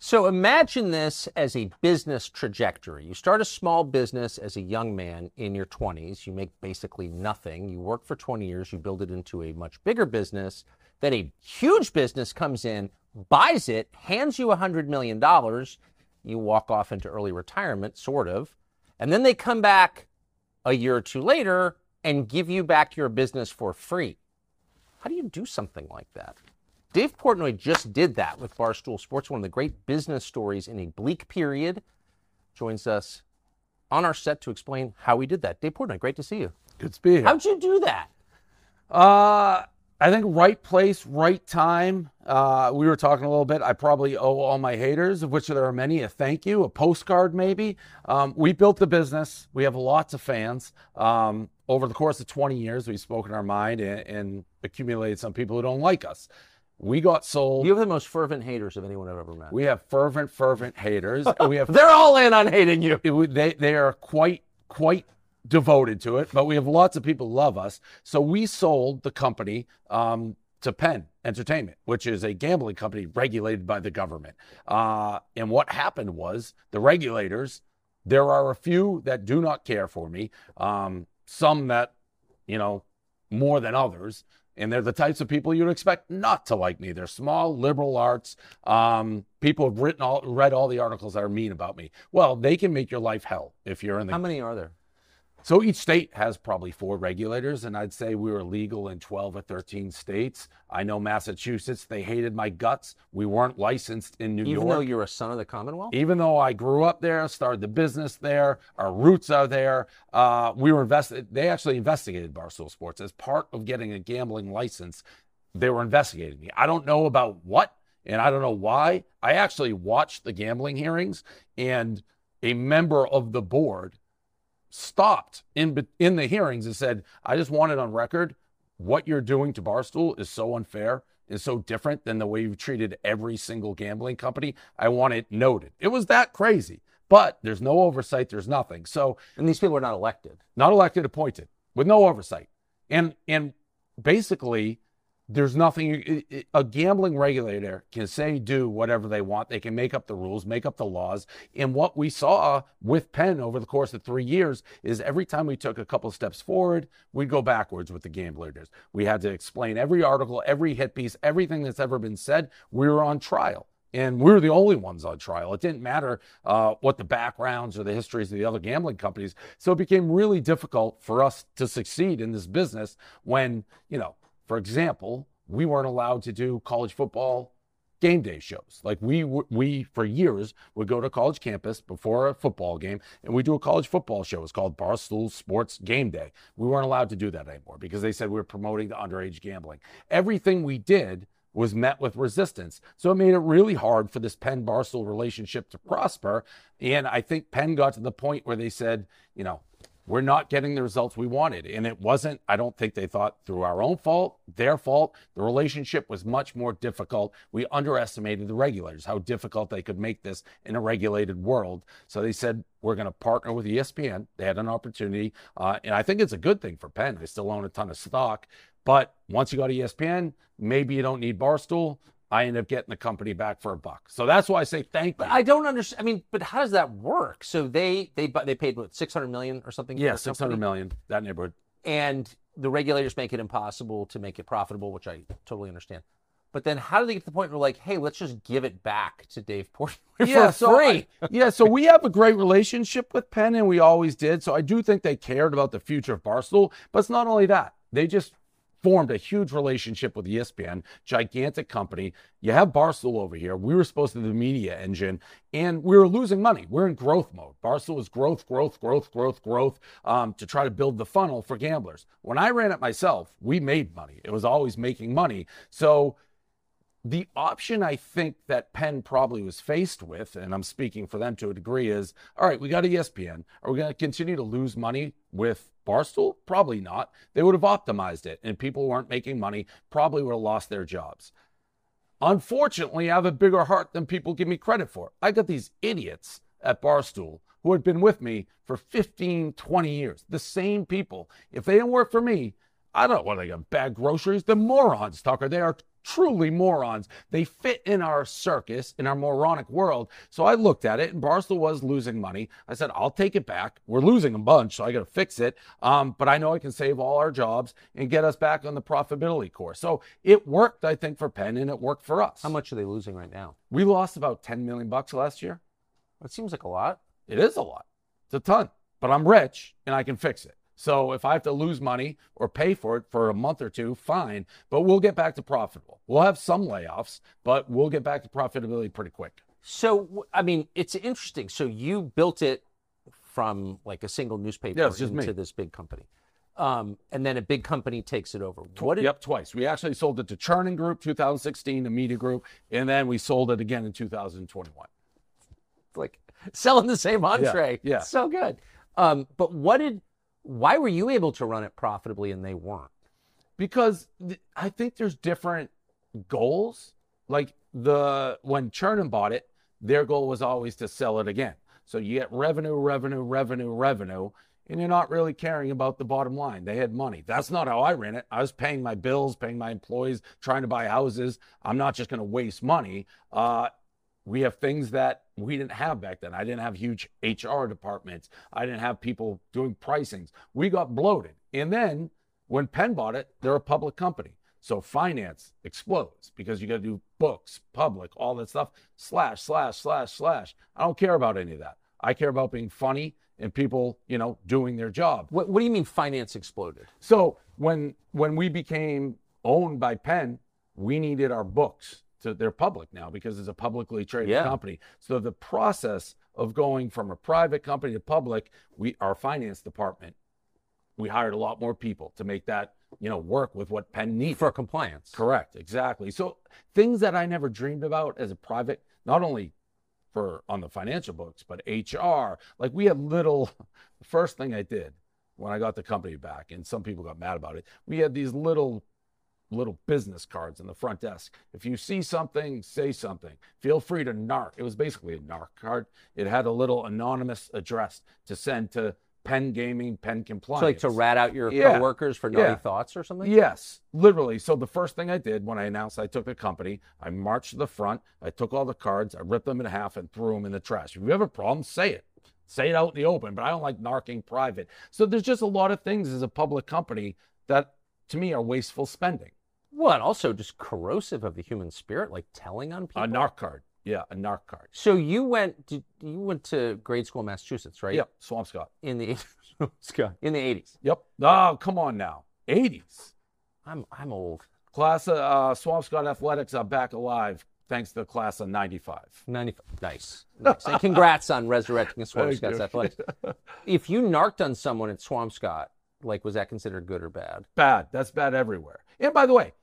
So imagine this as a business trajectory. You start a small business as a young man in your 20s. You make basically nothing. You work for 20 years. You build it into a much bigger business. Then a huge business comes in, buys it, hands you $100 million. You walk off into early retirement, sort of. And then they come back a year or two later and give you back your business for free. How do you do something like that? Dave Portnoy just did that with Barstool Sports, one of the great business stories in a bleak period. Joins us on our set to explain how he did that. Dave Portnoy, great to see you. Good to be here. How'd you do that? Uh, I think right place, right time. Uh, we were talking a little bit. I probably owe all my haters, of which there are many, a thank you, a postcard maybe. Um, we built the business. We have lots of fans. Um, over the course of 20 years, we've spoken our mind and, and accumulated some people who don't like us. We got sold. You have the most fervent haters of anyone I've ever met. We have fervent, fervent haters. we have They're all in on hating you. it- they they are quite quite devoted to it, but we have lots of people who love us. So we sold the company um, to Penn Entertainment, which is a gambling company regulated by the government. Uh, and what happened was the regulators. There are a few that do not care for me. Um, some that, you know, more than others. And they're the types of people you'd expect not to like me. They're small liberal arts. Um, people have written all, read all the articles that are mean about me. Well, they can make your life hell if you're in the. How many are there? So each state has probably four regulators, and I'd say we were legal in 12 or 13 states. I know Massachusetts, they hated my guts. We weren't licensed in New Even York. though you're a son of the Commonwealth? Even though I grew up there, started the business there, our roots are there, uh, we were invested. They actually investigated Barstool Sports as part of getting a gambling license. They were investigating me. I don't know about what, and I don't know why. I actually watched the gambling hearings, and a member of the board stopped in in the hearings and said, "I just want it on record. What you're doing to Barstool is so unfair." Is so different than the way you've treated every single gambling company. I want it noted. It was that crazy, but there's no oversight. There's nothing. So And these people are not elected. not elected, appointed, with no oversight. And and basically, there's nothing. A gambling regulator can say do whatever they want. They can make up the rules, make up the laws. And what we saw with Penn over the course of three years is every time we took a couple steps forward, we'd go backwards with the gamblers. We had to explain every article, every hit piece, everything that's ever been said. We were on trial. And we were the only ones on trial. It didn't matter uh, what the backgrounds or the histories of the other gambling companies. So it became really difficult for us to succeed in this business when, you know, for example, we weren't allowed to do college football game day shows. Like we we for years would go to college campus before a football game and we do a college football show. It's called Barstool Sports Game Day. We weren't allowed to do that anymore because they said we were promoting the underage gambling. Everything we did was met with resistance. So it made it really hard for this Penn Barstool relationship to prosper. And I think Penn got to the point where they said, you know, we're not getting the results we wanted. And it wasn't, I don't think they thought through our own fault, their fault. The relationship was much more difficult. We underestimated the regulators, how difficult they could make this in a regulated world. So they said, we're going to partner with ESPN. They had an opportunity. Uh, and I think it's a good thing for Penn. They still own a ton of stock. But once you go to ESPN, maybe you don't need Barstool. I end up getting the company back for a buck. So that's why I say thank you. But I don't understand. I mean, but how does that work? So they they they paid what six hundred million or something? yeah, six hundred million that neighborhood. and the regulators make it impossible to make it profitable, which I totally understand. But then, how do they get to the point where like, hey, let's just give it back to Dave Portnoy for so free? I- yeah, so we have a great relationship with Penn, and we always did. So I do think they cared about the future of Barstool. But it's not only that; they just formed a huge relationship with ESPN, gigantic company. You have Barstool over here. We were supposed to be the media engine, and we were losing money. We're in growth mode. Barstool was growth, growth, growth, growth, growth um, to try to build the funnel for gamblers. When I ran it myself, we made money. It was always making money. So the option I think that Penn probably was faced with, and I'm speaking for them to a degree, is all right, we got ESPN. Are we going to continue to lose money with Barstool? Probably not. They would have optimized it, and people who weren't making money probably would have lost their jobs. Unfortunately, I have a bigger heart than people give me credit for. I got these idiots at Barstool who had been with me for 15, 20 years. The same people. If they didn't work for me, I don't know what they got bad groceries. The morons, Tucker. They are truly morons. They fit in our circus, in our moronic world. So I looked at it, and Barstool was losing money. I said, I'll take it back. We're losing a bunch, so I got to fix it. Um, but I know I can save all our jobs and get us back on the profitability course. So it worked, I think, for Penn, and it worked for us. How much are they losing right now? We lost about 10 million bucks last year. That seems like a lot. It is a lot. It's a ton. But I'm rich and I can fix it. So if I have to lose money or pay for it for a month or two, fine. But we'll get back to profitable. We'll have some layoffs, but we'll get back to profitability pretty quick. So, I mean, it's interesting. So you built it from like a single newspaper Yeah, into me. this big company. Um, and then a big company takes it over. What did, yep, twice. We actually sold it to Chernin Group 2016, the media group, and then we sold it again in 2021. It's like selling the same entree. yeah. So good. Um, but what did, why were you able to run it profitably and they weren't? because th- I think there's different goals. Like the when Chernin bought it, their goal was always to sell it again. So you get revenue, revenue, revenue, revenue, and you're not really caring about the bottom line. They had money. That's not how I ran it. I was paying my bills, paying my employees, trying to buy houses. I'm not just going to waste money. Uh, we have things that we didn't have back then. I didn't have huge HR departments. I didn't have people doing pricings. We got bloated. And then when Penn bought it, they're a public company. So finance explodes because you got to do books, public, all that stuff, slash, slash, slash, slash. I don't care about any of that. I care about being funny and people, you know, doing their job. What, what do you mean finance exploded? So when when we became owned by Penn, we needed our books to they're public now because it's a publicly traded Yeah. company. So the process of going from a private company to public, we our finance department, we hired a lot more people to make that, you know, work with what Penn needed. For compliance. Correct, exactly. So things that I never dreamed about as a private, not only for on the financial books, but HR. Like we had little. The first thing I did when I got the company back, and some people got mad about it, we had these little little business cards in the front desk. If you see something, say something. Feel free to narc. It was basically a narc card. It had a little anonymous address to send to Penn Gaming, Penn Compliance. So like to rat out your Yeah. coworkers for naughty Yeah. thoughts or something? Yes, literally. So the first thing I did when I announced I took the company, I marched to the front, I took all the cards, I ripped them in half and threw them in the trash. If you have a problem, say it. Say it out in the open, but I don't like narking private. So there's just a lot of things as a public company that to me are wasteful spending. And also just corrosive of the human spirit, like telling on people. A narc card. Yeah, a narc card. So you went did, you went to grade school in Massachusetts, right? Yep, Swampscott. In the in the eighties. Yep. Oh, come on now. 80s. I'm I'm old. Class of uh, Swampscott Athletics are back alive thanks to the class of 95. 95. Nice. nice. And congrats on resurrecting Swampscott's athletics. If you narked on someone at Swampscott, like was that considered good or bad? bad. That's bad everywhere. And by the way,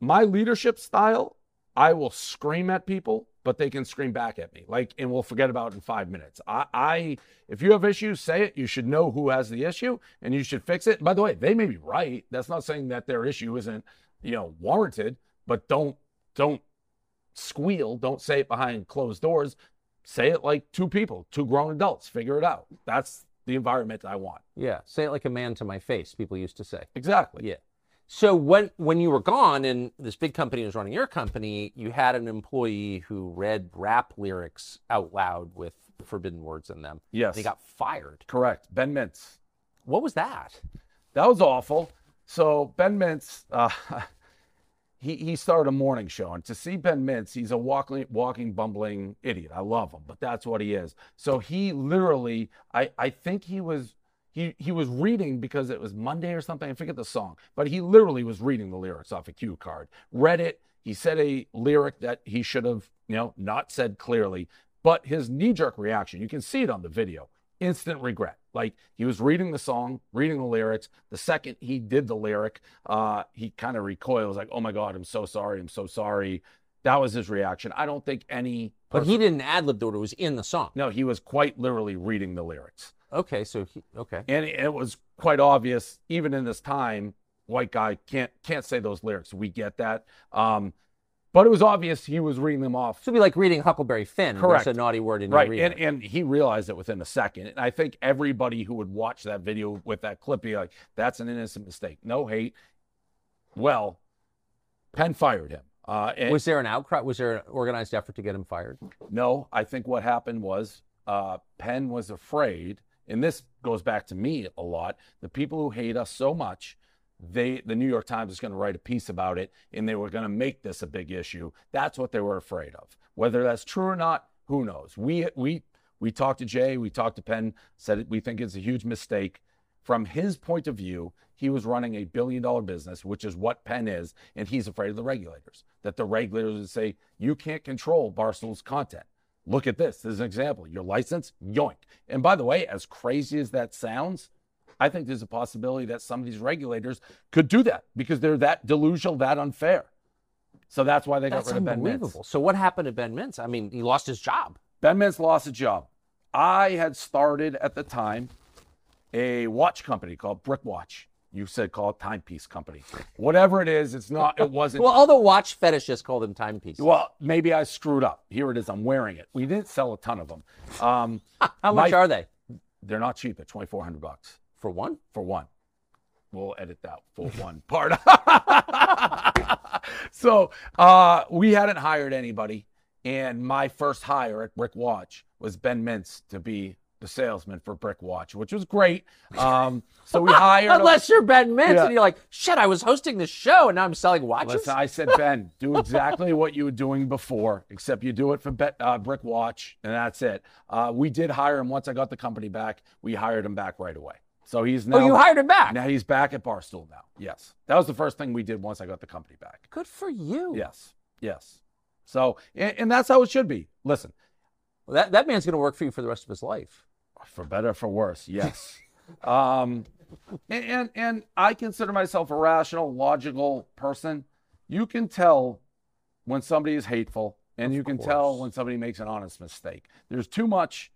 my leadership style, I will scream at people, but they can scream back at me. Like, and we'll forget about it in five minutes. I, I if you have issues, say it. You should know who has the issue and you should fix it. By the way, they may be right. That's not saying that their issue isn't, you know, warranted, but don't don't squeal. Don't say it behind closed doors. Say it like two people, two grown adults. Figure it out. That's the environment I want. Yeah. Say it like a man to my face, people used to say. Exactly. Yeah. So when when you were gone and this big company was running your company, you had an employee who read rap lyrics out loud with forbidden words in them. Yes. He got fired. Correct. Ben Mintz. What was that? That was awful. So Ben Mintz, uh, he he started a morning show, and to see Ben Mintz, he's a walking walking bumbling idiot. I love him, but that's what he is. So he literally, I I think he was. He, he was reading because it was Monday or something. I forget the song, but he literally was reading the lyrics off a cue card. Read it. He said a lyric that he should have, you know, not said clearly. But his knee jerk reaction, you can see it on the video, instant regret. Like he was reading the song, reading the lyrics. The second he did the lyric, uh, he kind of recoils, like, "Oh my God, I'm so sorry, I'm so sorry." That was his reaction. I don't think any. But he didn't ad lib word, it was in the song. no, he was quite literally reading the lyrics, Okay, so he okay. and it was quite obvious, even in this time, white guy can't can't say those lyrics. We get that, um, but it was obvious he was reading them off So it'd be like reading Huckleberry Finn. Correct. There's a naughty word in right your and, and he realized it within a second and i think everybody who would watch that video with that clip be like that's an innocent mistake no hate well penn fired him Uh, and- Was there an outcry? Was there an organized effort to get him fired? No, I think what happened was uh, Penn was afraid, and this goes back to me a lot. The people who hate us so much, they the New York Times is going to write a piece about it, and they were going to make this a big issue. That's what they were afraid of. Whether that's true or not, who knows? We we we talked to Jay, we talked to Penn, said we think it's a huge mistake. From his point of view, he was running a billion dollar business, which is what Penn is, and he's afraid of the regulators. That the regulators would say, you can't control Barstool's content. Look at this. This is an example. Your license, yoink. And by the way, as crazy as that sounds, I think there's a possibility that some of these regulators could do that because they're that delusional, that unfair. So that's why they got rid of Ben Mintz. unbelievable. So what happened to Ben Mintz? I mean, he lost his job. Ben Mintz lost a job. I had started at the time a watch company called Brick Watch. You said call it Timepiece Company. Whatever it is, it's not, it wasn't. Well, all the watch fetishists call them timepieces. Well, maybe I screwed up. Here it is. I'm wearing it. We didn't sell a ton of them. Um, How much my- are they they're not cheap at 2,400 bucks for one? for one. We'll edit that for one part. so uh, we hadn't hired anybody, and my first hire at Brick Watch was Ben Mintz to be the salesman for Brick Watch, which was great. Um, so we hired. him. Unless you're Ben Mintz Yeah. and you're like, shit, I was hosting this show and now I'm selling watches. Listen, I said, Ben, do exactly what you were doing before, except you do it for Bet, uh, Brick Watch, and that's it. Uh, we did hire him once I got the company back. We hired him back right away. So he's now. oh, you hired him back. Now he's back at Barstool now. Yes. That was the first thing we did once I got the company back. Good for you. Yes. Yes. So, and, and that's how it should be. Listen, Well, that, that man's going to work for you for the rest of his life. for better for worse, yes. um, and, and and I consider myself a rational, logical person. You can tell when somebody is hateful, and Of you can tell when somebody makes an honest mistake. There's too much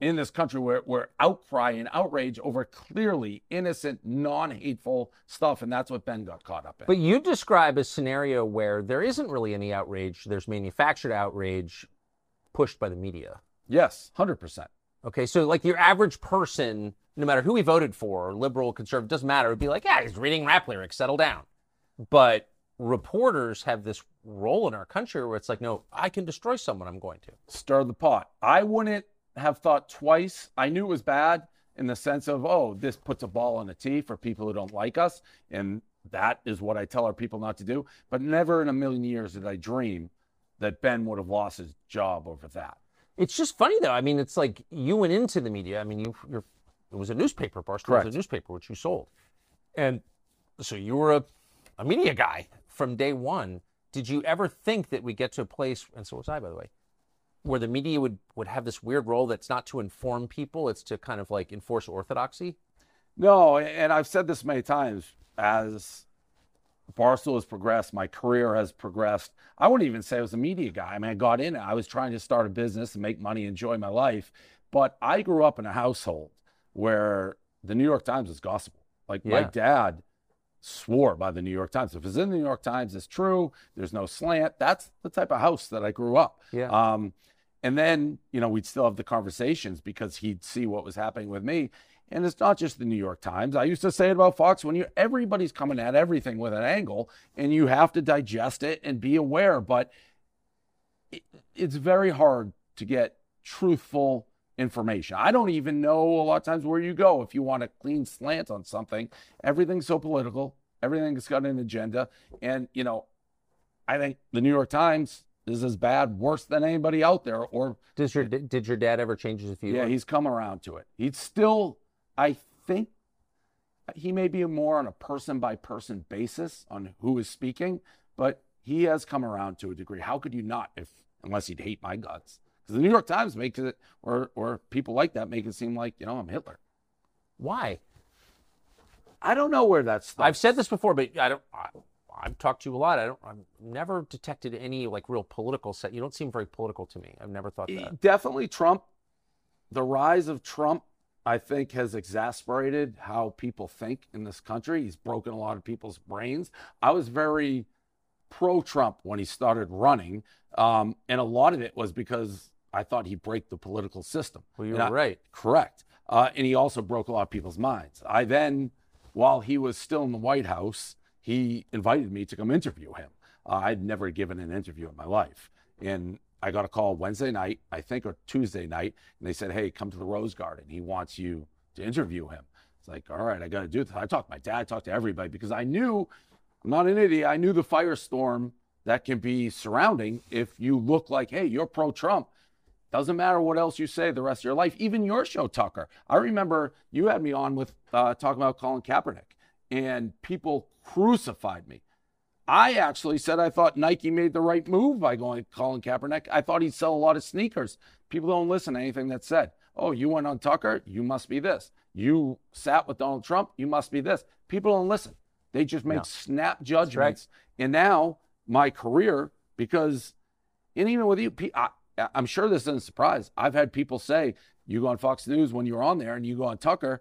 in this country where, where outcry and outrage over clearly innocent, non-hateful stuff, and that's what Ben got caught up in. But you describe a scenario where there isn't really any outrage, there's manufactured outrage pushed by the media. yes, hundred percent. Okay, so like your average person, no matter who he voted for, liberal, conservative, doesn't matter, would be like, yeah, he's reading rap lyrics, settle down. But reporters have this role in our country where it's like, no, I can destroy someone, I'm going to. stir the pot. I wouldn't have thought twice. I knew it was bad in the sense of, oh, this puts a ball on a tee for people who don't like us. And that is what I tell our people not to do. But never in a million years did I dream that Ben would have lost his job over that. It's just funny though. I mean, it's like you went into the media. I mean, you, you're, it was a newspaper, Barstool Correct. was a newspaper, which you sold. And so you were a, a media guy from day one. Did you ever think that we get to a place, and so was I, by the way, where the media would, would have this weird role that's not to inform people, it's to kind of like enforce orthodoxy? No, and I've said this many times as Barstool has progressed, my career has progressed. I wouldn't even say I was a media guy. I mean, I got in it. I was trying to start a business and make money, enjoy my life. But I grew up in a household where the New York Times was gospel. Like my dad swore by the New York Times. If it's in the New York Times, it's true. There's no slant. That's the type of house that I grew up. Yeah. Um, and then, you know, we'd still have the conversations because he'd see what was happening with me. And it's not just the New York Times. I used to say it about Fox when you everybody's coming at everything with an angle and you have to digest it and be aware. But it, it's very hard to get truthful information. I don't even know a lot of times where you go if you want a clean slant on something. Everything's so political. Everything's got an agenda. And, you know, I think the New York Times is as bad, worse than anybody out there. Or Does your did your dad ever change his view? yeah, he's come around to it. He's still, I think, he may be more on a person by person basis on who is speaking, but he has come around to a degree. How could you not, if unless he'd hate my guts? Because the New York Times makes it, or or people like that make it seem like you know I'm Hitler. Why? I don't know where that's. I've said this before, but I don't. I, I've talked to you a lot. I don't. I've never detected any like real political set. You don't seem very political to me. I've never thought that. Definitely Trump. The rise of Trump, I think, has exasperated how people think in this country. He's broken a lot of people's brains. I was very pro Trump when he started running. Um, and a lot of it was because I thought he'd break the political system. Well, you And were right. Correct. Uh, and he also broke a lot of people's minds. I then, while he was still in the White House, he invited me to come interview him. Uh, I'd never given an interview in my life. And I got a call Wednesday night, I think, or Tuesday night, and they said, "Hey, come to the Rose Garden. He wants you to interview him." It's like, all right, I got to do this. I talked to my dad, talked to everybody because I knew, I'm not an idiot. I knew the firestorm that can be surrounding if you look like, hey, you're pro-Trump. Doesn't matter what else you say the rest of your life. Even your show, Tucker. I remember you had me on with uh, talking about Colin Kaepernick, and people crucified me. I actually said I thought Nike made the right move by going Colin Kaepernick. I thought he'd sell a lot of sneakers. People don't listen to anything that's said. Oh, you went on Tucker, you must be this. You sat with Donald Trump, you must be this. People don't listen. They just make no. snap judgments. Right. And now my career, because, and even with you, I, I'm sure this isn't a surprise. I've had people say, you go on Fox News when you're on there and you go on Tucker,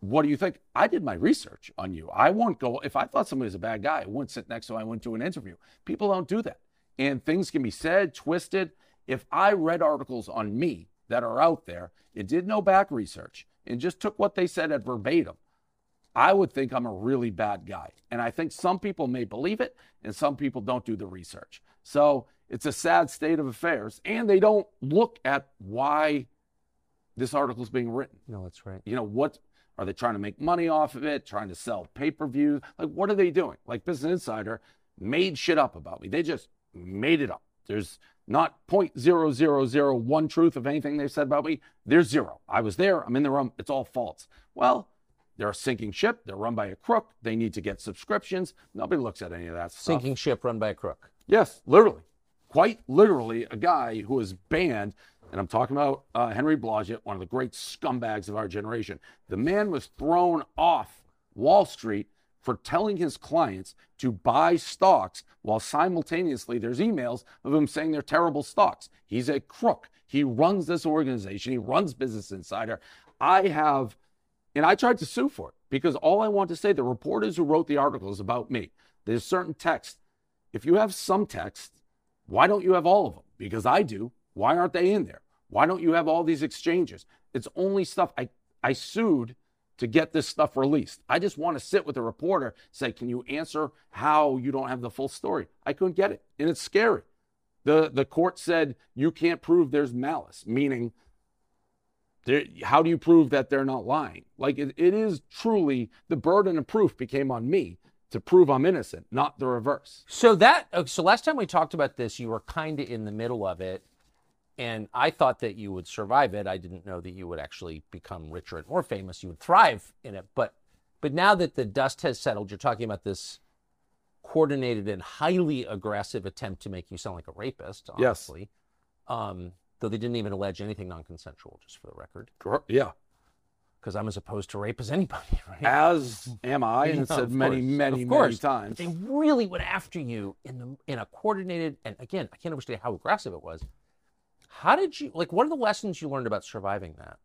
what do you think? I did my research on you. I won't go, if I thought somebody was a bad guy, I wouldn't sit next to him. I went to an interview. People don't do that. And things can be said, twisted. If I read articles on me that are out there and did no back research and just took what they said at verbatim, I would think I'm a really bad guy. And I think some people may believe it and some people don't do the research. So it's a sad state of affairs. And they don't look at why this article is being written. No, that's right. You know, what are they trying to make money off of it? Trying to sell pay per view? Like, what are they doing? Like, Business Insider made shit up about me. They just made it up. There's not 0.0001 truth of anything they've said about me. There's zero. I was there. I'm in the room. It's all false. Well, they're a sinking ship. They're run by a crook. They need to get subscriptions. Nobody looks at any of that stuff. Sinking ship run by a crook. Yes, literally. Quite literally, a guy who is banned and I'm talking about uh, Henry Blodget, one of the great scumbags of our generation. The man was thrown off Wall Street for telling his clients to buy stocks while simultaneously there's emails of him saying they're terrible stocks. He's a crook. He runs this organization, he runs Business Insider. I have, and I tried to sue for it because all I want to say, the reporters who wrote the articles about me, there's certain text. If you have some text, why don't you have all of them? Because I do. Why aren't they in there? Why don't you have all these exchanges? It's only stuff I, I sued to get this stuff released. I just want to sit with a reporter, say, can you answer how you don't have the full story? I couldn't get it. And it's scary. The, the court said you can't prove there's malice, meaning how do you prove that they're not lying? Like it, it is truly the burden of proof became on me to prove I'm innocent, not the reverse. So that uh, so last time we talked about this, you were kind of in the middle of it and I thought that you would survive it. I didn't know that you would actually become richer and more famous. You would thrive in it. But but now that the dust has settled, you're talking about this coordinated and highly aggressive attempt to make you sound like a rapist, honestly. Yes. Um, though they didn't even allege anything non-consensual, just for the record. Yeah. Because I'm as opposed to rape as anybody, right? As am I, and it's said many, many, many times. They really went after you in the in a coordinated and again, I can't understand how aggressive it was how did you like? What are the lessons you learned about surviving that?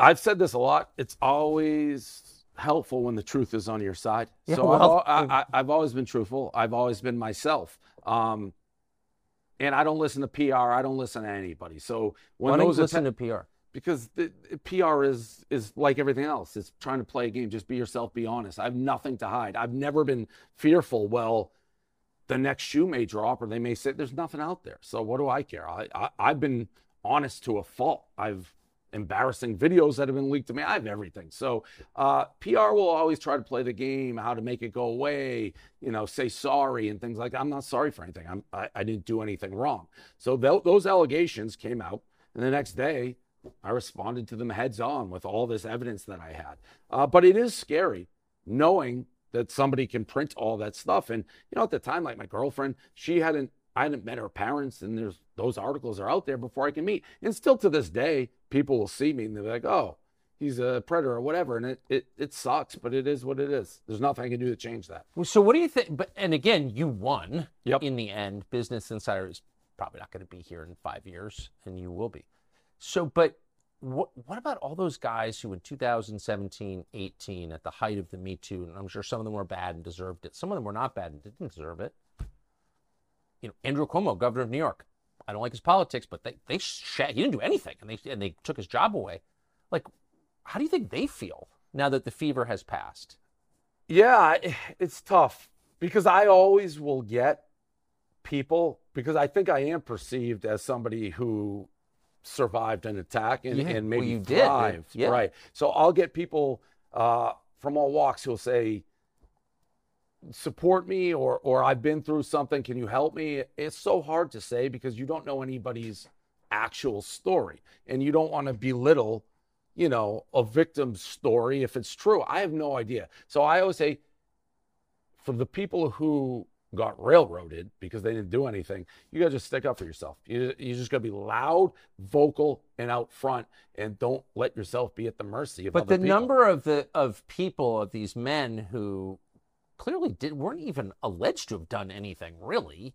I've said this a lot. It's always helpful when the truth is on your side. Yeah, so well, I've, I, have always been truthful. I've always been myself. Um, and I don't listen to PR. I don't listen to anybody. So when Why those listen to PR, because the, the PR is is like everything else. It's trying to play a game. Just be yourself. Be honest. I have nothing to hide. I've never been fearful. Well, the next shoe may drop or they may say there's nothing out there. So what do I care? I, I have been honest to a fault. I've embarrassing videos that have been leaked to me. I have everything. So uh, PR will always try to play the game, how to make it go away, you know, say sorry and things like that. I'm not sorry for anything. I'm, I, I didn't do anything wrong. So th- those allegations came out, and the next day I responded to them heads on with all this evidence that I had. Uh, but it is scary knowing that somebody can print all that stuff. And you know, at the time, like my girlfriend, she hadn't I hadn't met her parents, and there's those articles are out there before I can meet. And still to this day, people will see me and they're like, "Oh, he's a predator or whatever," and it it it sucks, but it is what it is. There's nothing I can do to change that. Well, So what do you think? But and again, you won. Yep. In the end, Business Insider is probably not going to be here in five years, and you will be. So, but what, what about all those guys who in 2017, 18, at the height of the Me Too, and I'm sure some of them were bad and deserved it. Some of them were not bad and didn't deserve it. You know, Andrew Cuomo, governor of New York. I don't like his politics, but they they sh- he didn't do anything, and they and they took his job away. Like, how do you think they feel now that the fever has passed? Yeah, it's tough because I always will get people because I think I am perceived as somebody who survived an attack and, Yeah, and well, maybe you did, yeah. Right. So I'll get people uh, from all walks who'll say, support me or or I've been through something. Can you help me? It's so hard to say because you don't know anybody's actual story and you don't want to belittle, you know, a victim's story if it's true. I have no idea. So I always say for the people who got railroaded because they didn't do anything, you gotta just stick up for yourself. You, you just gotta be loud, vocal, and out front, and don't let yourself be at the mercy of But other the people. number of the of people of these men who clearly did weren't even alleged to have done anything really,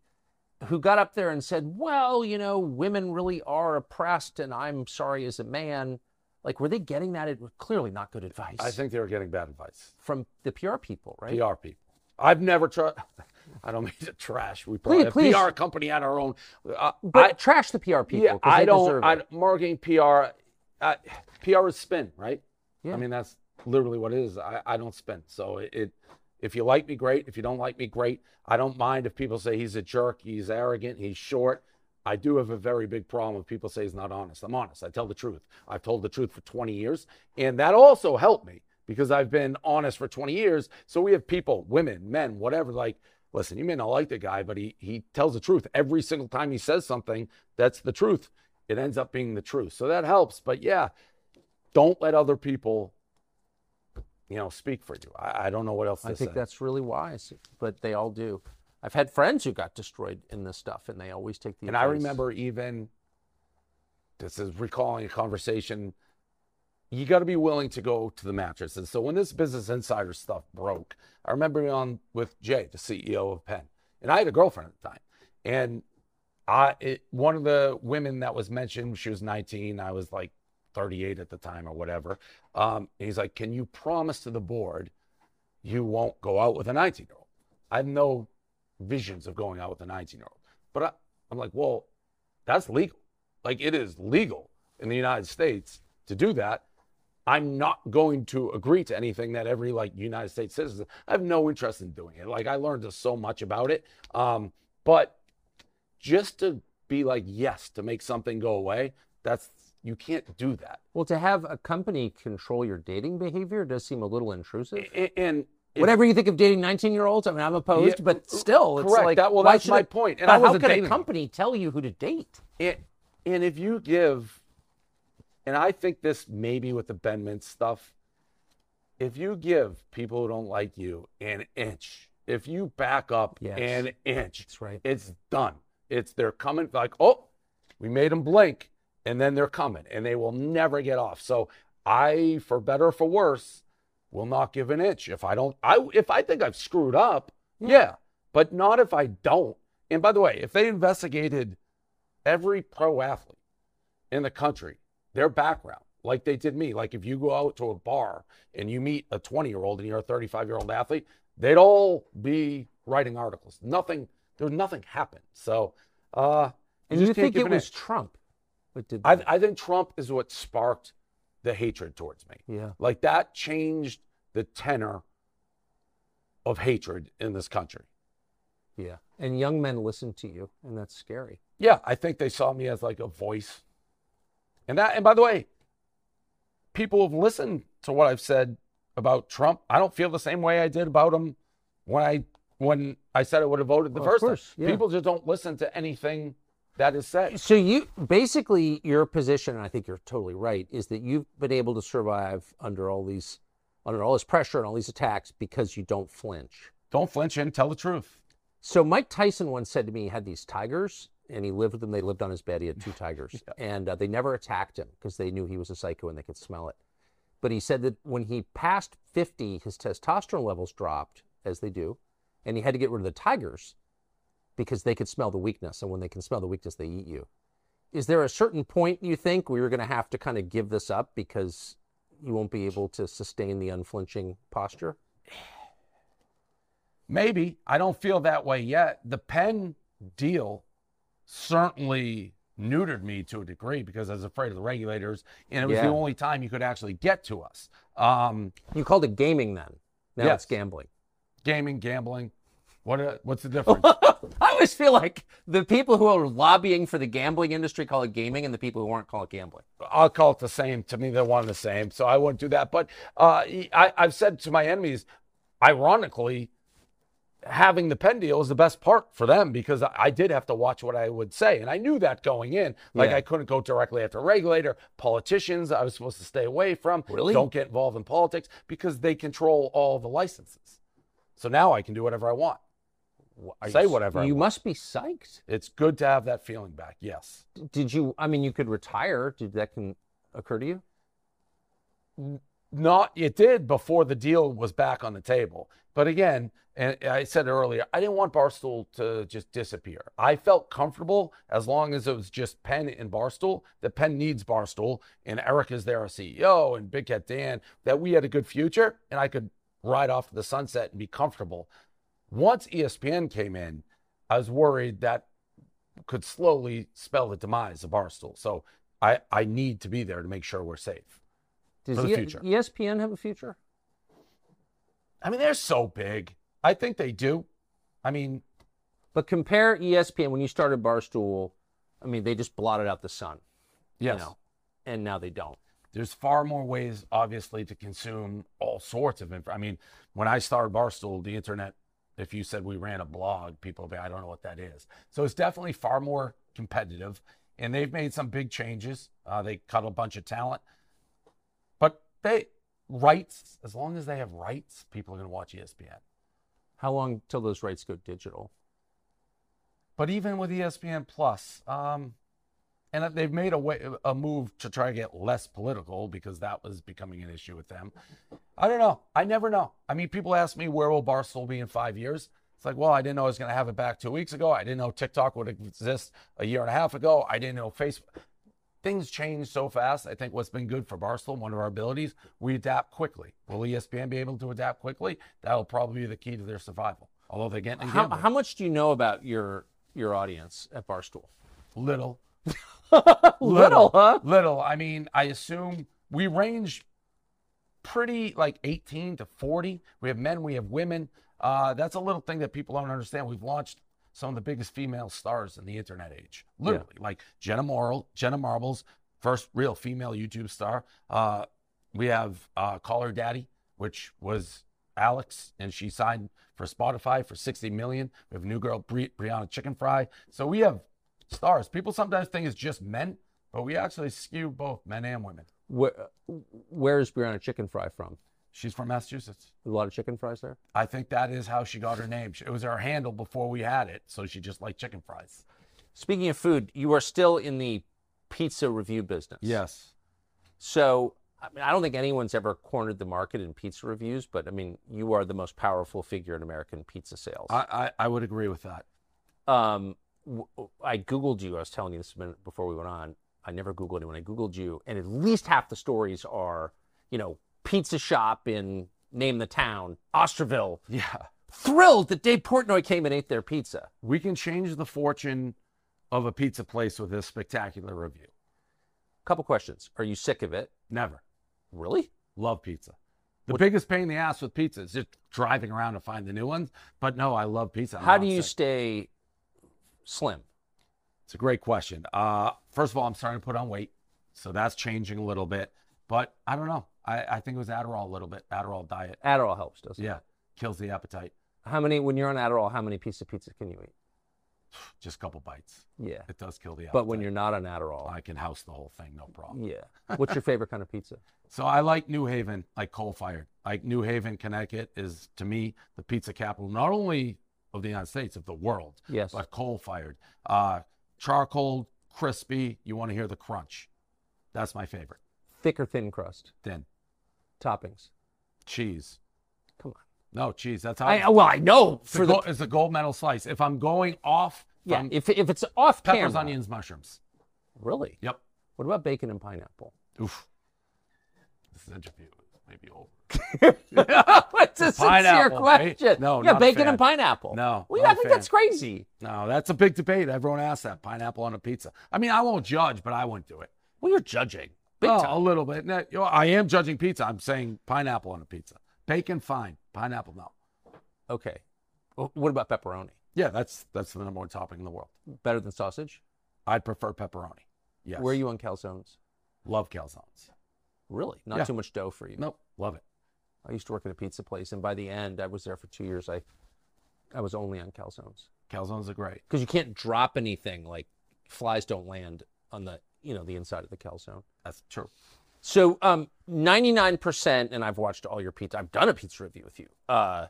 who got up there and said, "Well, you know, women really are oppressed, and I'm sorry as a man." Like, were they getting that? It was clearly not good advice I think they were getting bad advice. from the PR people, right? PR people. I've never tried. I don't mean to trash. We probably Please, please. PR company on our own. Uh, But I, trash the PR people. yeah, I don't. I, marketing PR. I, PR is spin, right? Yeah. I mean that's literally what it is. I, I don't spin. So it, it. If you like me, great. If you don't like me, great. I don't mind if people say he's a jerk, he's arrogant, he's short. I do have a very big problem if people say he's not honest. I'm honest. I tell the truth. I've told the truth for 20 years, and that also helped me because I've been honest for 20 years. So we have people, women, men, whatever, like, listen, you may not like the guy, but he he tells the truth every single time he says something. That's the truth. It ends up being the truth. So that helps. But yeah, don't let other people, you know, speak for you. I, I don't know what else to I think say. that's really wise, but they all do. I've had friends who got destroyed in this stuff, and they always take the. And I remember even this is recalling a conversation. You got to be willing to go to the mattress. And so when this Business Insider stuff broke, I remember being on with Jay, the CEO of Penn, and I had a girlfriend at the time. And I, it, one of the women that was mentioned, she was 19. I was like 38 at the time or whatever. Um, he's like, "Can you promise to the board you won't go out with a 19 year old?" I have no visions of going out with a 19 year old, but I, I'm like, well, that's legal. Like it is legal in the United States to do that. I'm not going to agree to anything that every like United States citizen. I have no interest in doing it. Like I learned so much about it, um, but just to be like yes to make something go away, that's you can't do that. Well, to have a company control your dating behavior does seem a little intrusive. And if- Whatever you think of dating 19 year olds, I mean, I'm opposed, Yeah, but still, it's correct. like. That- well, why that's my it- point. And how could a company tell you who to date? And, and if you give, and I think this maybe with the Ben Mintz stuff, if you give people who don't like you an inch, if you back up Yes. an inch, That's right. it's done. It's they're coming like, oh, we made them blink, and then they're coming, and they will never get off. So I, for better or for worse, will not give an inch. If I don't, I if I think I've screwed up, hmm. yeah, but not if I don't. And by the way, if they investigated every pro athlete in the country, their background, like they did me, like if you go out to a bar and you meet a 20 year old and you're a 35 year old athlete, they'd all be writing articles. Nothing, there nothing happened. So, uh, And just you think it was inch. Trump that did I. I think Trump is what sparked the hatred towards me. yeah. Like that changed the tenor of hatred in this country. Yeah. And young men listen to you, and that's scary. Yeah, I think they saw me as like a voice. And that and by the way, people have listened to what I've said about Trump. I don't feel the same way I did about him when I when I said I would have voted the Well, first course, time. yeah. People just don't listen to anything that is said. So you basically your position, and I think you're totally right, is that you've been able to survive under all these under all this pressure and all these attacks because you don't flinch. Don't flinch and tell the truth. So Mike Tyson once said to me he had these tigers and he lived with them. They lived on his bed. He had two tigers and uh, they never attacked him because they knew he was a psycho and they could smell it. But he said that when he passed 50, his testosterone levels dropped as they do. And he had to get rid of the tigers because they could smell the weakness. And when they can smell the weakness, they eat you. Is there a certain point you think where you're going to have to kind of give this up because you won't be able to sustain the unflinching posture? Maybe. I don't feel that way yet. The Penn deal certainly neutered me to a degree because I was afraid of the regulators, and it was Yeah. the only time you could actually get to us. Um, You called it gaming then. Now Yes. it's gambling. gaming, gambling. What? Uh, what's the difference? I always feel like the people who are lobbying for the gambling industry call it gaming, and the people who aren't call it gambling. I'll call it the same. To me, they're one and the same. So I wouldn't do that. But uh, I, I've said to my enemies, ironically, having the Penn deal is the best part for them because I, I did have to watch what I would say. And I knew that going in. Like Yeah. I couldn't go directly after regulator, politicians, I was supposed to stay away from. Really? Don't get involved in politics because they control all the licenses. So now I can do whatever I want. Are Say whatever I You must be psyched. It's good to have that feeling back. Yes. Did you? I mean, you could retire. Did that can occur to you? Not it did before the deal was back on the table. But again, and I said earlier, I didn't want Barstool to just disappear. I felt comfortable as long as it was just Penn and Barstool. That Penn needs Barstool, and Eric is their CEO, and Big Cat Dan. That we had a good future, and I could ride off to the sunset and be comfortable. Once ESPN came in, I was worried that could slowly spell the demise of Barstool. So I, I need to be there to make sure we're safe. Does For the E- future. ESPN have a future? I mean, they're so big. I think they do. I mean, But compare ESPN when you started Barstool. I mean, they just blotted out the sun. yes, You know, and now they don't. there's far more ways, obviously, to consume all sorts of info. I mean, when I started Barstool, the internet, if you said we ran a blog, people would be, I don't know what that is. So it's definitely far more competitive. And they've made some big changes. Uh, they cut a bunch of talent. But they, rights, as long as they have rights, people are going to watch ESPN. How long till those rights go digital? But even with ESPN Plus, um, and they've made a way, a move to try to get less political because that was becoming an issue with them. I don't know. I never know. I mean, people ask me where will Barstool be in five years. It's like, well, I didn't know I was going to have it back two weeks ago. I didn't know TikTok would exist a year and a half ago. I didn't know Facebook. Things change so fast. I think what's been good for Barstool, one of our abilities, we adapt quickly. Will ESPN be able to adapt quickly? That'll probably be the key to their survival. Although they're getting How, how much do you know about your your audience at Barstool? little. Little, huh? Little. I mean, I assume we range pretty like 18 to 40. We have men, we have women. Uh, that's a little thing that people don't understand. We've launched some of the biggest female stars in the internet age. Literally, like Jenna Moral, Jenna Marbles, first real female YouTube star. Uh, we have uh, Call Her Daddy, which was Alex, and she signed for Spotify for 60 million. We have new girl, Bri- Brianna Chickenfry. So we have stars. People sometimes think it's just men, but we actually skew both men and women. Where where's Brianna Chickenfry from? She's from Massachusetts. A lot of chicken fries there. I think that is how she got her name. It was her handle before we had it, so she just liked chicken fries. Speaking of food, you are still in the pizza review business. Yes. So, I mean, I don't think anyone's ever cornered the market in pizza reviews, but I mean, you are the most powerful figure in American pizza sales. I, I, I would agree with that. um, w- I Googled you. I was telling you this a minute before we went on. I never Googled anyone. I Googled you, and at least half the stories are, you know, pizza shop in name the town, Osterville. Yeah. Thrilled that Dave Portnoy came and ate their pizza. We can change the fortune of a pizza place with this spectacular review. Couple questions. Are you sick of it? Never. Really? Love pizza. The biggest pain in the ass with pizza is just driving around to find the new ones. But no, I love pizza. I'm How do you sick. stay slim? It's a great question. Uh, first of all, I'm starting to put on weight, so that's changing a little bit. But I don't know. I, I think it was Adderall a little bit. Adderall diet. Adderall helps, doesn't it? Yeah, kills the appetite. How many, when you're on Adderall, how many pieces of pizza can you eat? Just a couple bites. Yeah. It does kill the appetite. But when you're not on Adderall, I can house the whole thing, no problem. yeah. What's your favorite kind of pizza? So I like New Haven, like coal fired. Like New Haven, Connecticut is to me the pizza capital, not only of the United States, of the world, Yes. but coal fired. Uh, charcoal, crispy. You want to hear the crunch. That's my favorite. Thick or thin crust? Thin. Toppings. cheese. Come on. No, cheese. That's how I, uh, well, I know it's, a for the gold, it's a gold medal slice. If I'm going off yeah. If if it's off peppers, camera, onions, mushrooms. really. Yep. What about bacon and pineapple? Oof. This interview is maybe over. What's a sincere Pineapple, right? question? No, no. yeah, bacon and pineapple. No, well, yeah, I think that's crazy. No, that's a big debate. Everyone asks that. Pineapple on a pizza. I mean, I won't judge, but I wouldn't do it. Well, you're judging big Oh, time. a little bit. No, you know, I am judging pizza. I'm saying pineapple on a pizza. Bacon, fine. Pineapple, no. Okay, What about pepperoni? Yeah, that's that's the number one topping in the world. Better than sausage? I'd prefer pepperoni. Yes. Where are you on calzones? Love calzones. Really? Not Yeah. too much dough for you. Nope. Love it. I used to work at a pizza place, and by the end, I was there for two years. I, I was only on calzones Calzones are great. because you can't drop anything. Like flies don't land on the you know the inside of the calzone. That's true. So um, 99%, and I've watched all your pizza. I've done a pizza review with you. Uh,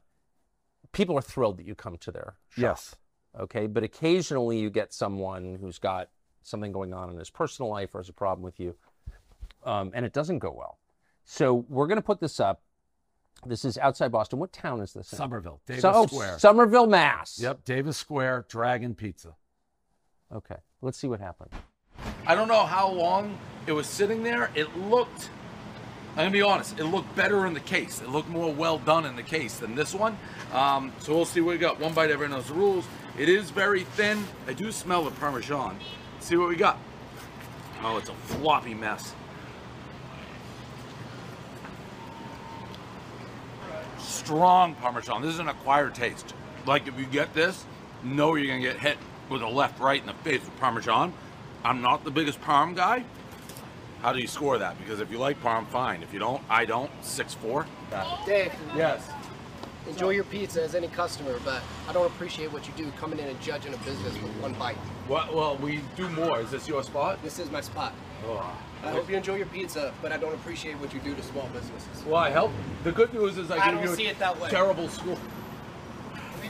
people are thrilled that you come to their shop. Yes. Okay, but occasionally you get someone who's got something going on in his personal life or has a problem with you, um, and it doesn't go well. So we're going to put this up. This is outside Boston. What town is this in? Somerville, Davis So- oh, Square. Somerville, Mass. Yep, Davis Square Dragon Pizza. Okay, let's see what happened. I don't know how long it was sitting there. It looked, I'm gonna be honest, it looked better in the case. It looked more well done in the case than this one. Um, so we'll see what we got. One bite, everyone knows the rules. It is very thin. I do smell the Parmesan. See what we got. Oh, it's a floppy mess. Strong Parmesan. This is an acquired taste. Like if you get this, know you're gonna get hit with a left, right in the face with Parmesan. I'm not the biggest Parm guy. How do you score that? Because if you like Parm, fine. If you don't, I don't. Six four. Dave, Yes. enjoy your pizza as any customer, but I don't appreciate what you do coming in and judging a business with one bite. Well, well, we do more. Is this your spot? This is my spot. Oh. I hope you enjoy your pizza, but I don't appreciate what you do to small businesses. Well, I help. The good news is I, I give you a see it that way. terrible score.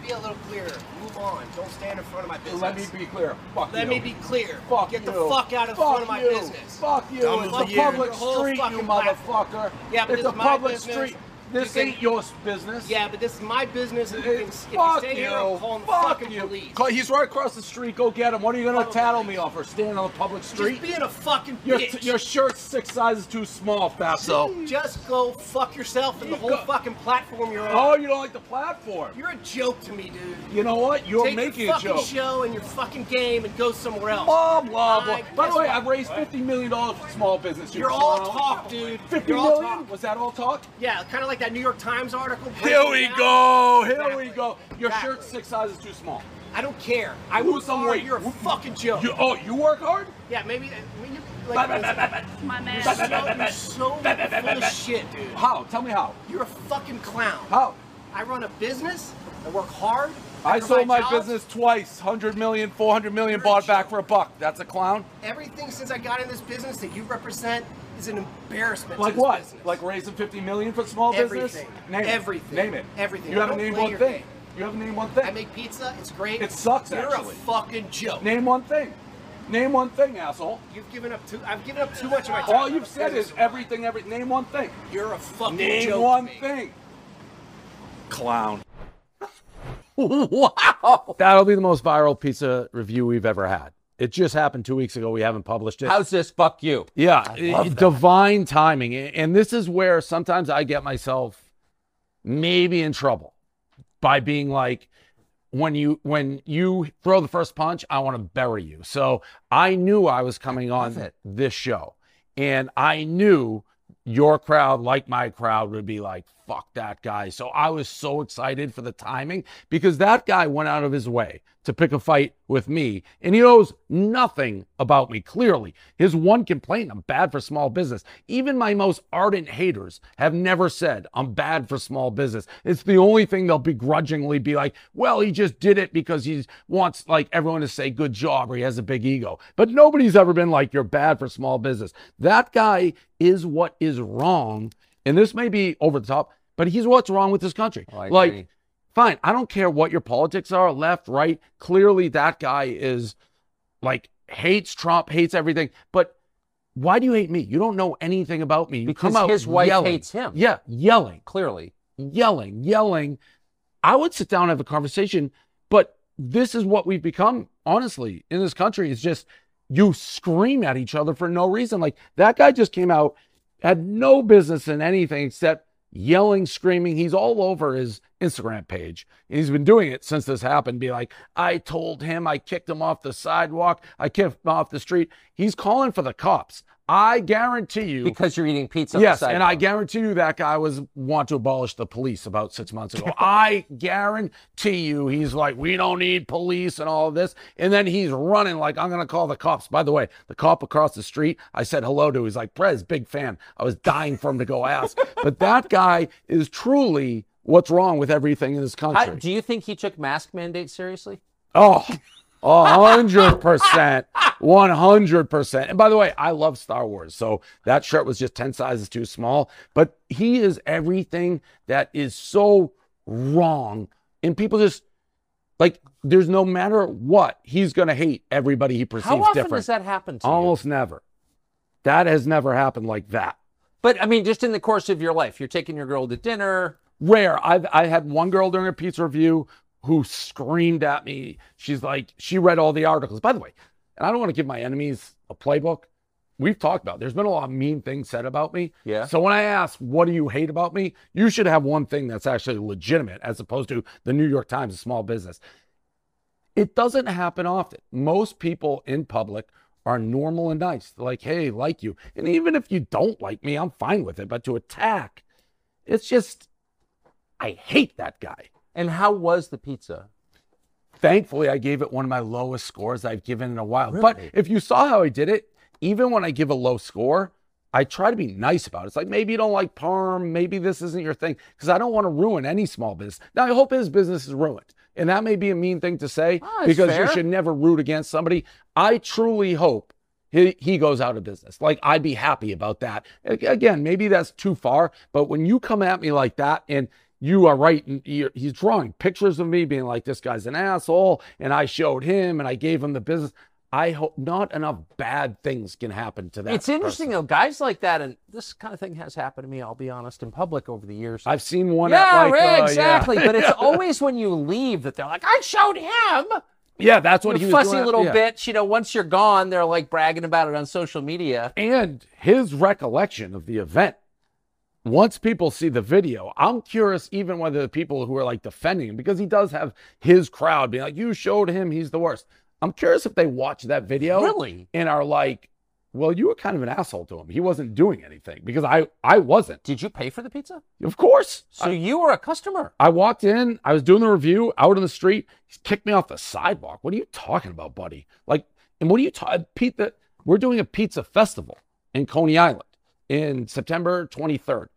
Let me be a little clearer. Move on. Don't stand in front of my business. Let me be clear. Fuck Let you. me be clear. Fuck Get you. the fuck out of Fuck front of my business. Fuck you. Dumb it's as a the public street, you motherfucker. Yeah, but it's this a my public business. street. This ain't your business. Yeah, but this is my business, and you can, if you fuck stay you. here, I'm calling the Fuck fucking you. police. Call- He's right across the street. Go get him. What are you gonna tattle me off for standing on the public street? Just being a fucking Your, bitch. your shirt's six sizes too small, Fatso. Just go fuck yourself and the whole Go- fucking platform you're on. Oh, you don't like the platform. You're a joke to me, dude. You know what? You're Take making your a fucking joke. show and your fucking game and go somewhere else. Blah blah blah. By the way? I've raised fifty million dollars for small business. you You're all clown. talk, dude. Fifty You're all million? talk. Was that all talk? Yeah, kind of like that New York Times article. Here we down. go. Here Exactly. we go. Your Exactly. shirt's six sizes too small. I don't care. I Lose work some hard. weight. You're a fucking joke. You, oh, you work hard? yeah, maybe. Uh, I mean, you, like, My man. you're so, you're so full of shit, dude. How? Tell me how. You're a fucking clown. How? I run a business. I work hard. I sold provide my business twice. 100 million, 400 million, You're bought back for a buck. That's a clown? Everything since I got in this business that you represent is an embarrassment. Like to what? Business. Like raising 50 million for small business? Everything. Name it. Everything. it. Name it. Everything. You haven't named one thing. game. You haven't named one thing. I make pizza. It's great. It sucks, You're actually. a fucking joke. Name one thing. Name one thing, asshole. You've given up too. I've given up too much of my time. All you've said is everything, every. Name one thing. You're a fucking Name joke. Name one me. thing. Clown. wow. That'll be the most viral pizza review we've ever had. It just happened two weeks ago. We haven't published it. How's this? Fuck you. Yeah, love i- that. divine timing. And this is where sometimes I get myself maybe in trouble by being like when you when you throw the first punch, I want to bury you. So I knew I was coming on this show. And I knew your crowd, like my crowd, would be like, fuck that guy. So I was so excited for the timing because that guy went out of his way to pick a fight with me. And he knows nothing about me, clearly. His one complaint I'm bad for small business. Even my most ardent haters have never said I'm bad for small business. It's the only thing they'll begrudgingly be like, well, he just did it because he wants like everyone to say good job or he has a big ego. But nobody's ever been like, you're bad for small business. That guy is what is wrong. And this may be over the top, but he's what's wrong with this country. Oh, like. Fine. I don't care what your politics are, left, right. Clearly, that guy is like hates Trump, hates everything. But why do you hate me? You don't know anything about me. You Because come out his wife yelling. hates him. Yeah, yelling, Clearly. yelling, yelling. I would sit down and have a conversation, but this is what we've become, honestly, in this country. It's just you scream at each other for no reason. Like that guy just came out, had no business in anything except yelling, screaming. He's all over his Instagram page. And he's been doing it since this happened. Be like, I told him I kicked him off the sidewalk. I kicked him off the street. He's calling for the cops. I guarantee you. Because you're eating pizza. Yes, and I guarantee you that guy was want to abolish the police about six months ago. I guarantee you he's like, we don't need police and all of this. And then he's running like, I'm gonna call the cops. By the way, the cop across the street, I said hello to. He's like, Prez, big fan. I was dying for him to go ask. but that guy is truly what's wrong with everything in this country. do you think he took mask mandate seriously? Oh, hundred percent, one hundred percent. And by the way, I love Star Wars, so that shirt was just ten sizes too small. But he is everything that is so wrong, and people just like. There's no matter what, he's gonna hate everybody he perceives How often different. does that happen to you? Almost never. That has never happened like that. But I mean, just in the course of your life, you're taking your girl to dinner. rare. I've I had one girl during a pizza review who screamed at me. She's like, she read all the articles. By the way, and I don't want to give my enemies a playbook. We've talked about. There's been a lot of mean things said about me. Yeah. So when I ask, what do you hate about me? You should have one thing that's actually legitimate, as opposed to the New York Times, a small business. It doesn't happen often. Most people in public are normal and nice. They're like, hey, like you. And even if you don't like me, I'm fine with it. But to attack, it's just, I hate that guy. And how was the pizza? Thankfully, I gave it one of my lowest scores I've given in a while. But if you saw how I did it, even when I give a low score, I try to be nice about it. It's like maybe you don't like Parm, maybe this isn't your thing, because I don't want to ruin any small business. Now, I hope his business is ruined. And that may be a mean thing to say Oh, because fair. you should never root against somebody. I truly hope he, he goes out of business. Like, I'd be happy about that. Again, maybe that's too far, but when you come at me like that and you are right, he's drawing pictures of me being like, this guy's an asshole, and I showed him and I gave him the business. I hope not enough bad things can happen to that. it's interesting person. though, guys like that, and this kind of thing has happened to me. I'll be honest, in public over the years. I've seen one yeah, at like, right, uh, yeah. exactly. But it's always when you leave that they're like, "I showed him." yeah, that's what You he was fussy doing. little yeah. bitch. You know, once you're gone, they're like bragging about it on social media. and his recollection of the event. Once people see the video, I'm curious even whether the people who are like defending him, because he does have his crowd being like, you showed him he's the worst. I'm curious if they watch that video Really? and are like, well, you were kind of an asshole to him. He wasn't doing anything because I, I wasn't. Did you pay for the pizza? Of course. So you were a customer. I walked in, I was doing the review out on the street. He kicked me off the sidewalk. What are you talking about, buddy? Like, and what are you talking? Pete, that we're doing a pizza festival in Coney Island in September 23rd.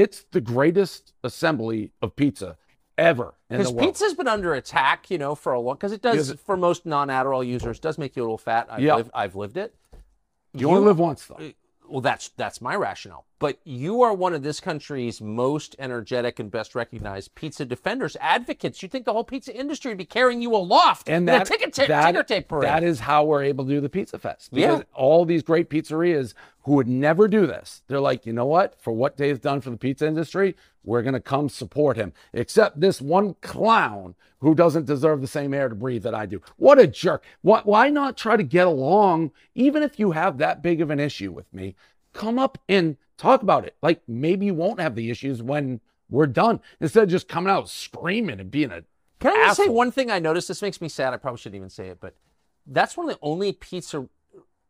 It's the greatest assembly of pizza ever Because pizza's been under attack, you know, for a long. Because it does, Because it- for most non-Adderall users, does make you a little fat. I've, Yeah. lived, I've lived it. you only live once, though. Well, that's that's my rationale. But you are one of this country's most energetic and best recognized pizza defenders, advocates. You think the whole pizza industry would be carrying you aloft And in that, a ticket ta- that- ticker tape parade? that is how we're able to do the Pizza Fest. Yeah. All these great pizzerias who would never do this, they're like, you know what? For what Dave's done for the pizza industry, we're going to come support him. Except this one clown who doesn't deserve the same air to breathe that I do. What a jerk. Why, why not try to get along, even if you have that big of an issue with me? Come up and talk about it. Like maybe you won't have the issues when we're done instead of just coming out screaming and being a Can I just say one thing I noticed? This makes me sad. I probably shouldn't even say it, but that's one of the only pizza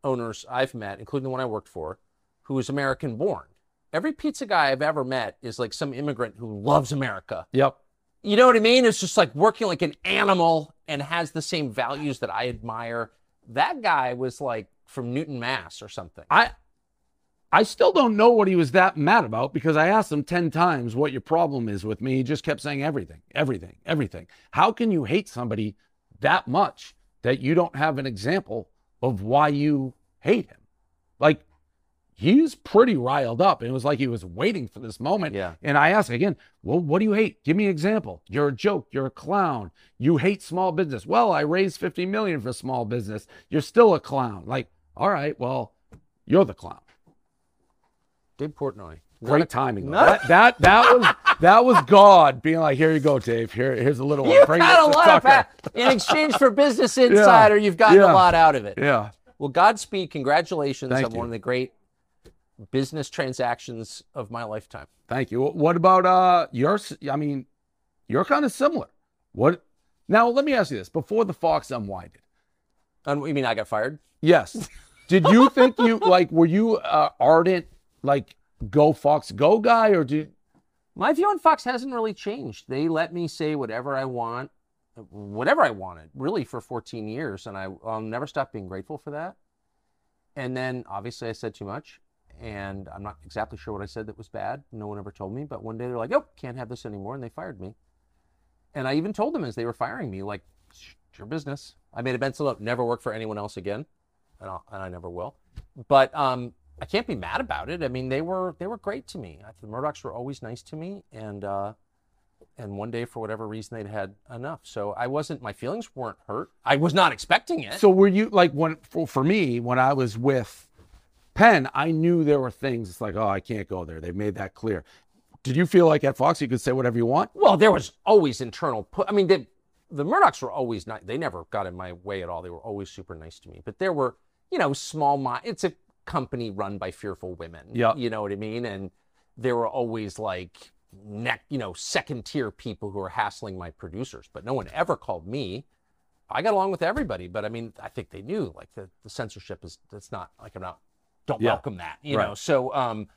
owners I've met, including the one I worked for, who is American born. Every pizza guy I've ever met is like some immigrant who loves America. Yep. You know what I mean? It's just like working like an animal and has the same values that I admire. That guy was like from Newton, Mass or something. I I still don't know what he was that mad about because I asked him 10 times what your problem is with me. He just kept saying everything, everything, everything. How can you hate somebody that much that you don't have an example of why you hate him? Like, he's pretty riled up. And it was like he was waiting for this moment. Yeah. And I asked again, well, what do you hate? Give me an example. You're a joke. You're a clown. You hate small business. Well, I raised 50 million for small business. You're still a clown. Like, all right, well, you're the clown. Dave Portnoy. Great timing. That, that that was that was God being like, here you go, Dave. Here here's a little one. You've Bring got a lot of Tucker." in exchange for Business Insider. You've gotten Yeah. a lot out of it. Yeah. Well, Godspeed. Congratulations Thank on you. one of the great business transactions of my lifetime. Thank you. What about uh your? s- I mean, you're kind of similar. What? Now let me ask you this: before the Fox unwinded, And you mean I got fired? yes. Did you think you like? Were you uh, ardent like go Fox go guy, or did My view on Fox hasn't really changed. They let me say whatever I want, whatever I wanted, really, for 14 years, and I, I'll never stop being grateful for that. And then, obviously, I said too much, and I'm not exactly sure what I said that was bad. No one ever told me, but one day they're like, "Nope, can't have this anymore," and they fired me. And I even told them as they were firing me, like, "It's your business." I made a mental note: never work for anyone else again, and, I'll, and I never will. But um, I can't be mad about it. I mean, they were they were great to me. The Murdochs were always nice to me, and uh, and one day for whatever reason they'd had enough. So I wasn't. My feelings weren't hurt. I was not expecting it. So were you like when for, for me when I was with Penn, I knew there were things. It's like, oh, I can't go there. They made that clear. Did you feel like at Fox you could say whatever you want? well, there was always internal. Pu- I mean, the the Murdochs were always not. They never got in my way at all. They were always super nice to me. But there were, you know, small. mi- It's a company run by fearful women. Yeah. You know what I mean? And there were always like neck, you know, second tier people who were hassling my producers. But no one ever called me. I got along with everybody, but I mean, I think they knew like the, the censorship is that's not like I'm not don't Yeah. welcome that, you Right. know. So um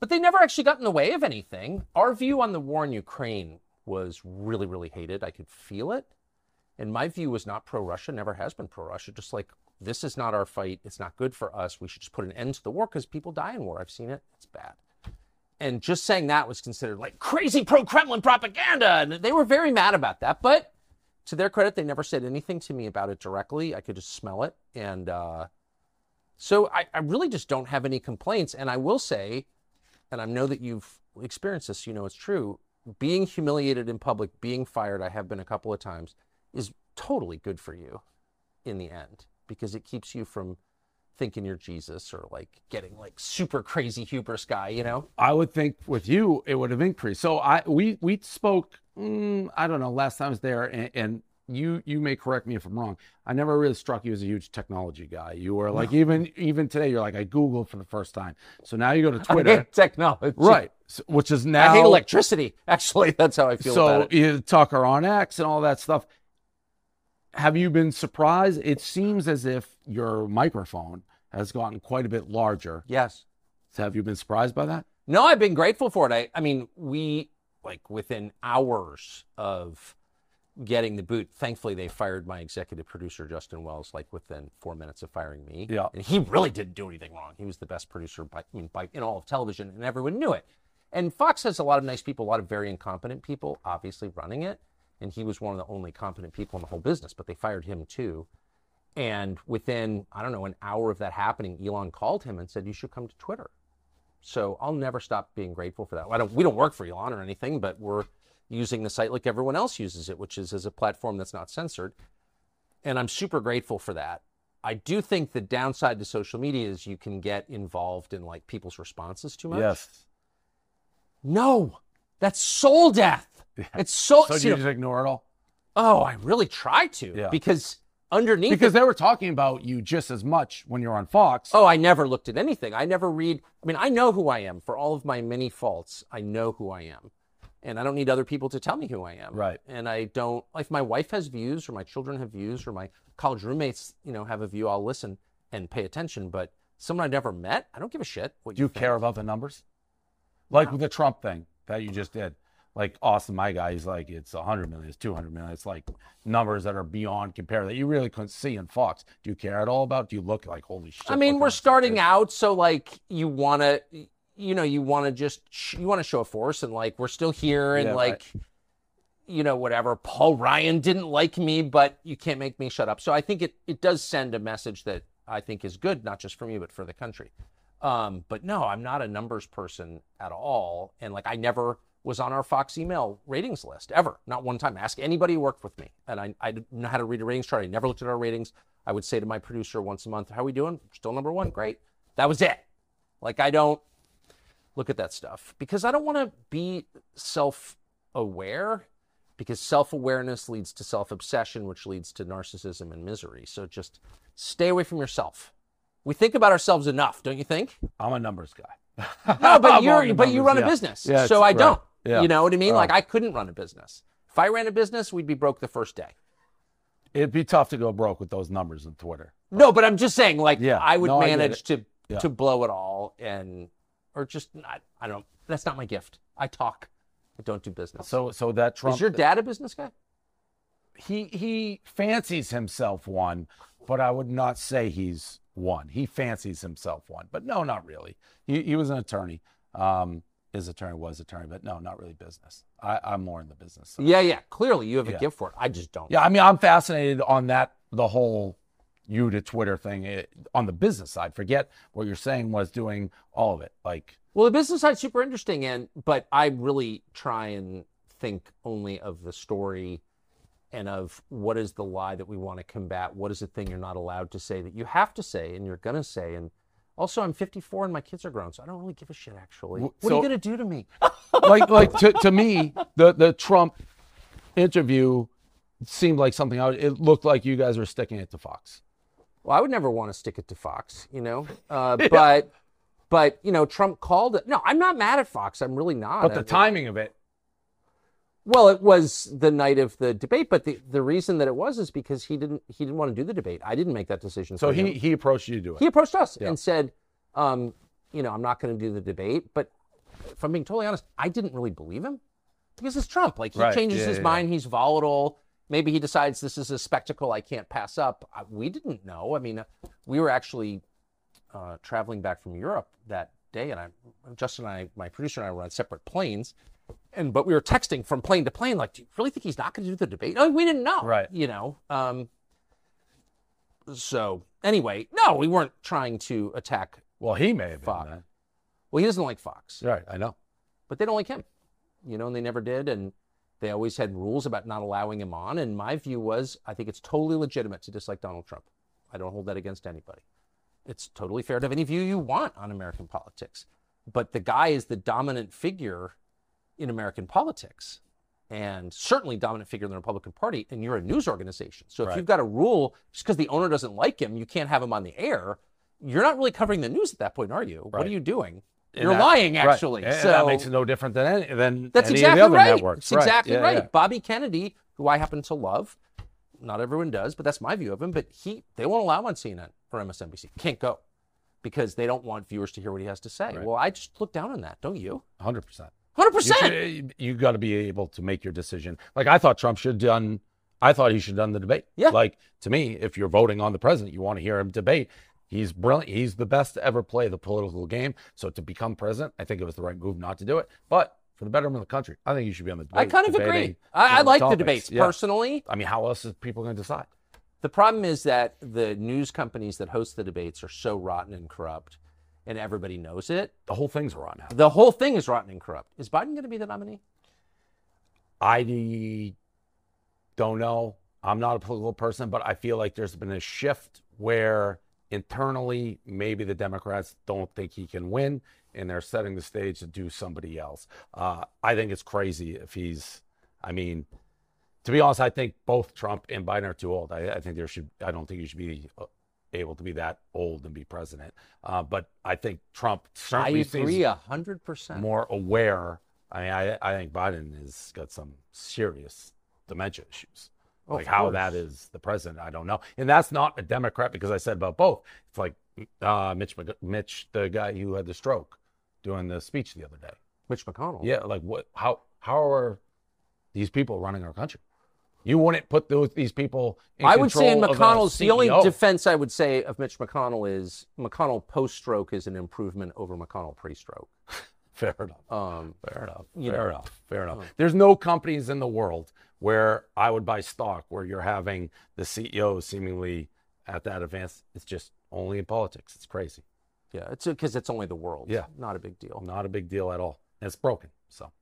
but they never actually got in the way of anything. Our view on the war in Ukraine was really, really hated. I could feel it. And my view was not pro Russia, never has been pro Russia. Just like, this is not our fight. It's not good for us. We should just put an end to the war because people die in war. I've seen it. It's bad. And just saying that was considered like crazy pro Kremlin propaganda. And they were very mad about that. But to their credit, they never said anything to me about it directly. I could just smell it. And uh, so I, I really just don't have any complaints. And I will say, and I know that you've experienced this, you know it's true. Being humiliated in public, being fired, I have been a couple of times, is totally good for you in the end because it keeps you from thinking you're Jesus or like getting like super crazy hubris guy, you know? I would think with you it would have increased. So I we we spoke. Mm, I don't know. Last time I was there, and, and you you may correct me if I'm wrong. I never really struck you as a huge technology guy. You were like even even today. You're like I googled for the first time. So now you go to I Twitter, hate technology. right? So- which is now I hate electricity. Actually, that's how I feel so about it. you Tucker on X and all that stuff. Have you been surprised? It seems as if your microphone has gotten quite a bit larger. Yes. So have you been surprised by that? No, I've been grateful for it. I, I mean, we like within hours of getting the boot. Thankfully, they fired my executive producer Justin Wells like within four minutes of firing me. Yeah. and he really didn't do anything wrong. He was the best producer by, I mean, by in all of television, and everyone knew it. And Fox has a lot of nice people, a lot of very incompetent people, obviously running it. And he was one of the only competent people in the whole business, but they fired him too. And within, I don't know, an hour of that happening, Elon called him and said, You should come to Twitter. So I'll never stop being grateful for that. Don't, we don't work for Elon or anything, but we're using the site like everyone else uses it, which is as a platform that's not censored. And I'm super grateful for that. I do think the downside to social media is you can get involved in like people's responses too much. Yes. No, that's soul death. It's soul. So do you you know- just ignore it all? oh, I really try to Yeah. because underneath Because it- they were talking about you just as much when you're on Fox. Oh, I never looked at anything. I never read. I mean, I know who I am for all of my many faults. I know who I am. And I don't need other people to tell me who I am. Right. And I don't, like, if my wife has views or my children have views or my college roommates, you know, have a view, I'll listen and pay attention. But someone I've never met, I don't give a shit what Do you think. care about the numbers? Like with the Trump thing that you just did. Like Austin, my guy, he's like, it's 100 million, it's 200 million. It's like numbers that are beyond compare that you really couldn't see in Fox. Do you care at all about? Do you look like, holy shit? I mean, we're starting out, so like you want to, you know, you want to just sh- you want to show a force, and like we're still here, and Yeah, like, right. you know, whatever. Paul Ryan didn't like me, but you can't make me shut up. So I think it it does send a message that I think is good, not just for me, but for the country. Um, but no, I'm not a numbers person at all, and like I never was on our Fox email ratings list ever, not one time. Ask anybody who worked with me, and I I didn't know how to read a ratings chart. I never looked at our ratings. I would say to my producer once a month, "How are we doing? Still number one? Great." That was it. Like I don't look at that stuff because I don't want to be self-aware because self-awareness leads to self-obsession which leads to narcissism and misery. So just stay away from yourself. We think about ourselves enough, don't you think? I'm a numbers guy. No, but I'm you're but you run a business. Yeah, so I right. don't. Yeah. You know what I mean? Oh. Like I couldn't run a business. If I ran a business, we'd be broke the first day. It'd be tough to go broke with those numbers on Twitter. No, but I'm just saying, like, Yeah. I would No, I manage to Yeah. to blow it all and or just not. I don't. That's not my gift. I talk. I don't do business. So so that Trump is your dad a business guy? he he fancies himself one, but I would not say he's one. He fancies himself one, but no, not really. He he was an attorney. Um, his attorney was attorney, but no, not really business. I, I'm more in the business. Side. Yeah, yeah. Clearly, you have a Yeah. gift for it. I just don't. Yeah, I mean, I'm fascinated on that the whole you to Twitter thing eh, on the business side. Forget what you're saying was doing all of it. Like Well, the business side's super interesting, and but I really try and think only of the story and of what is the lie that we want to combat. What is the thing you're not allowed to say that you have to say and you're gonna say. And also, I'm 54 and my kids are grown, so I don't really give a shit. Actually, what are you gonna do to me? like like to, to me the the Trump interview seemed like something I, it looked like you guys were sticking it to Fox. Well, I would never want to stick it to Fox, you know. Uh, But, but you know, Trump called it. No, I'm not mad at Fox. I'm really not. But the timing of it, Well, it was the night of the debate, but the, the reason that it was is because he didn't he didn't want to do the debate. I didn't make that decision. so he him. he approached you to do it. he approached us Yeah. and said, um, you know, I'm not going to do the debate. But if I'm being totally honest, I didn't really believe him because it's Trump. Like he Right. changes Yeah, his yeah, mind. He's volatile. Maybe he decides this is a spectacle I can't pass up. I, we didn't know. I mean, we were actually uh, traveling back from Europe that day, and I, Justin and I, my producer and I, were on separate planes. And but we were texting from plane to plane, like, do you really think he's not going to do the debate? Oh, we didn't know, Right. You know. Um, so anyway, no, we weren't trying to attack. well, he may have been. Fox. then. Well, he doesn't like Fox, Right, I know. but they don't like him. You know, and they never did, and they always had rules about not allowing him on. And my view was, I think it's totally legitimate to dislike Donald Trump. I don't hold that against anybody. It's totally fair to have any view you want on American politics, but the guy is the dominant figure in American politics. And certainly dominant figure in the Republican Party, and you're a news organization. So if Right. you've got a rule, just because the owner doesn't like him, you can't have him on the air. You're not really covering the news at that point, are you? What are you doing? And You're that- lying, right. actually. And So that makes it no different than any, than that's any exactly of the other right. networks. It's exactly Yeah, right. yeah. Bobby Kennedy, who I happen to love, not everyone does, but that's my view of him. But he, they won't allow him on CNN or MSNBC. Can't go because they don't want viewers to hear what he has to say. Right. Well, I just look down on that, don't you? Hundred percent. Hundred You, percent. should- eh, you got to be able to make your decision. Like I thought Trump should have done. I thought he should have done the debate. Yeah. Like to me, if you're voting on the president, you want to hear him debate. He's brilliant. He's the best to ever play the political game. So to become president, I think it was the right move not to do it. But for the betterment of the country, I think you should be on the debate. I kind of agree. I, I like the debates Yeah. personally. I mean, how else is people going to decide? The problem is that the news companies that host the debates are so rotten and corrupt, and everybody knows it. The whole thing's rotten. The whole thing is rotten and corrupt. Is Biden going to be the nominee? I don't know. I'm not a political person, but I feel like there's been a shift where internally maybe the Democrats don't think he can win, and they're setting the stage to do somebody else. Uh, I think it's crazy if he's. I mean, to be honest, I think both Trump and Biden are too old. I, I think there should. I don't think you should be uh, able to be that old and be president. Uh, but I think Trump certainly seems agree hundred percent. more aware. I mean, I, I think Biden has got some serious dementia issues. Oh, like how course. that is the president, I don't know. And that's not a Democrat because I said about both. It's like uh, Mitch, Mitch, the guy who had the stroke, doing the speech the other day. Mitch McConnell. Yeah, like what? How how are these people running our country? You wouldn't put those these people. In I would say in McConnell's, the only defense I would say of Mitch McConnell is McConnell post stroke is an improvement over McConnell pre stroke. Fair enough. Um, Fair enough. Fair know. enough. Fair enough. There's no companies in the world where I would buy stock where you're having the CEO seemingly at that advance. It's just only in politics. It's crazy. yeah, it's because it's only the world. Yeah. Not a big deal. Not a big deal at all. And it's broken. So.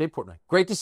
Dave Portnoy, great to